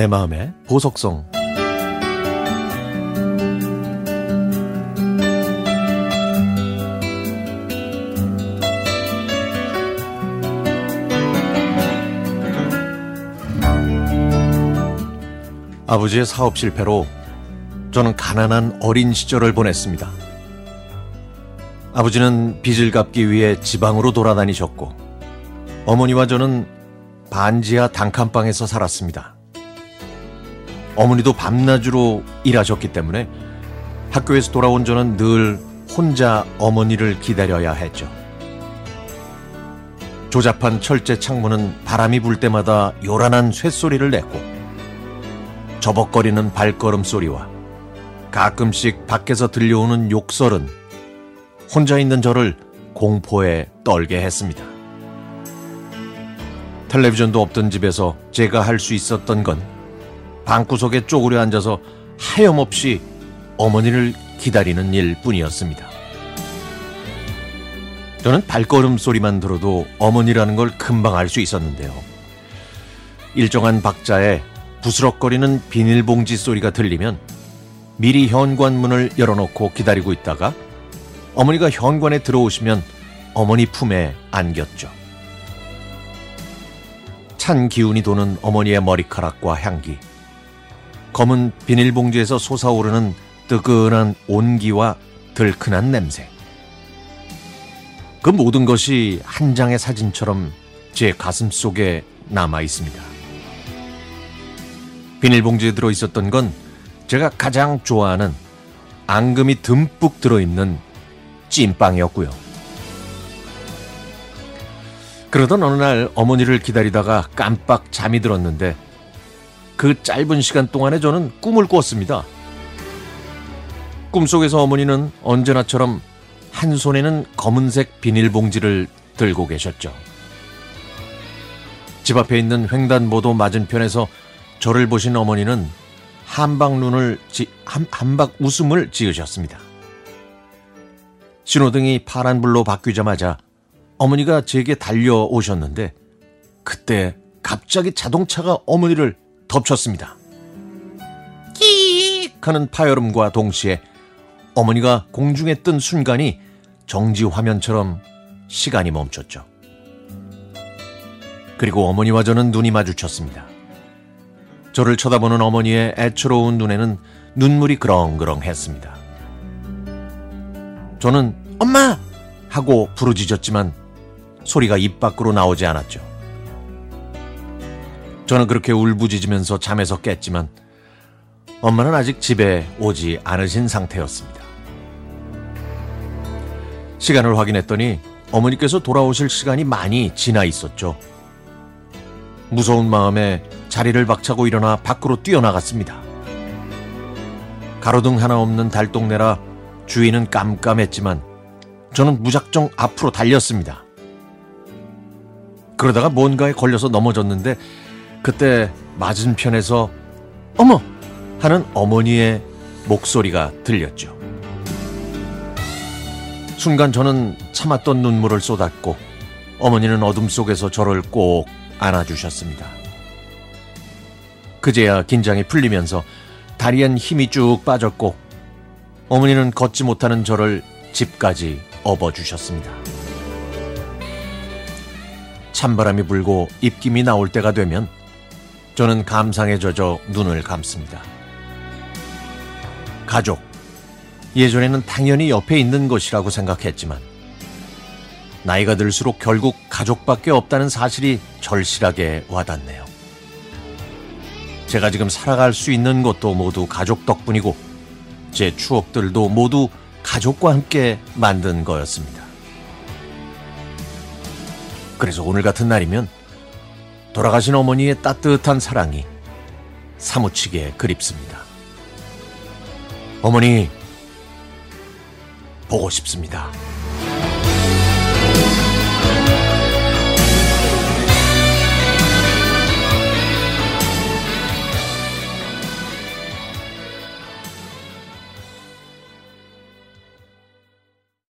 내 마음의 보석성 아버지의 사업 실패로 저는 가난한 어린 시절을 보냈습니다. 아버지는 빚을 갚기 위해 지방으로 돌아다니셨고 어머니와 저는 반지하 단칸방에서 살았습니다. 어머니도 밤낮으로 일하셨기 때문에 학교에서 돌아온 저는 늘 혼자 어머니를 기다려야 했죠. 조잡한 철제 창문은 바람이 불 때마다 요란한 쇳소리를 냈고 저벅거리는 발걸음 소리와 가끔씩 밖에서 들려오는 욕설은 혼자 있는 저를 공포에 떨게 했습니다. 텔레비전도 없던 집에서 제가 할 수 있었던 건 방구석에 쪼그려 앉아서 하염없이 어머니를 기다리는 일 뿐이었습니다. 저는 발걸음 소리만 들어도 어머니라는 걸 금방 알 수 있었는데요. 일정한 박자에 부스럭거리는 비닐봉지 소리가 들리면 미리 현관문을 열어놓고 기다리고 있다가 어머니가 현관에 들어오시면 어머니 품에 안겼죠. 찬 기운이 도는 어머니의 머리카락과 향기, 검은 비닐봉지에서 솟아오르는 뜨끈한 온기와 들큰한 냄새. 그 모든 것이 한 장의 사진처럼 제 가슴 속에 남아 있습니다. 비닐봉지에 들어 있었던 건 제가 가장 좋아하는 앙금이 듬뿍 들어있는 찐빵이었고요. 그러던 어느 날 어머니를 기다리다가 깜빡 잠이 들었는데 그 짧은 시간 동안에 저는 꿈을 꿨습니다. 꿈속에서 어머니는 언제나처럼 한 손에는 검은색 비닐봉지를 들고 계셨죠. 집 앞에 있는 횡단보도 맞은편에서 저를 보신 어머니는 한박 눈을 지, 한, 한박 웃음을 지으셨습니다. 신호등이 파란불로 바뀌자마자 어머니가 제게 달려오셨는데 그때 갑자기 자동차가 어머니를 덮쳤습니다. 킥 하는 파열음과 동시에 어머니가 공중에 뜬 순간이 정지 화면처럼 시간이 멈췄죠. 그리고 어머니와 저는 눈이 마주쳤습니다. 저를 쳐다보는 어머니의 애처로운 눈에는 눈물이 그렁그렁했습니다. 저는 엄마! 하고 부르짖었지만 소리가 입 밖으로 나오지 않았죠. 저는 그렇게 울부짖으면서 잠에서 깼지만 엄마는 아직 집에 오지 않으신 상태였습니다. 시간을 확인했더니 어머니께서 돌아오실 시간이 많이 지나 있었죠. 무서운 마음에 자리를 박차고 일어나 밖으로 뛰어나갔습니다. 가로등 하나 없는 달동네라 주위는 깜깜했지만 저는 무작정 앞으로 달렸습니다. 그러다가 뭔가에 걸려서 넘어졌는데 그때 맞은편에서 어머! 하는 어머니의 목소리가 들렸죠. 순간 저는 참았던 눈물을 쏟았고 어머니는 어둠 속에서 저를 꼭 안아주셨습니다. 그제야 긴장이 풀리면서 다리엔 힘이 쭉 빠졌고 어머니는 걷지 못하는 저를 집까지 업어주셨습니다. 찬바람이 불고 입김이 나올 때가 되면 저는 감상에 젖어 눈을 감습니다. 가족. 예전에는 당연히 옆에 있는 것이라고 생각했지만 나이가 들수록 결국 가족밖에 없다는 사실이 절실하게 와닿네요. 제가 지금 살아갈 수 있는 것도 모두 가족 덕분이고 제 추억들도 모두 가족과 함께 만든 거였습니다. 그래서 오늘 같은 날이면 돌아가신 어머니의 따뜻한 사랑이 사무치게 그립습니다. 어머니, 보고 싶습니다.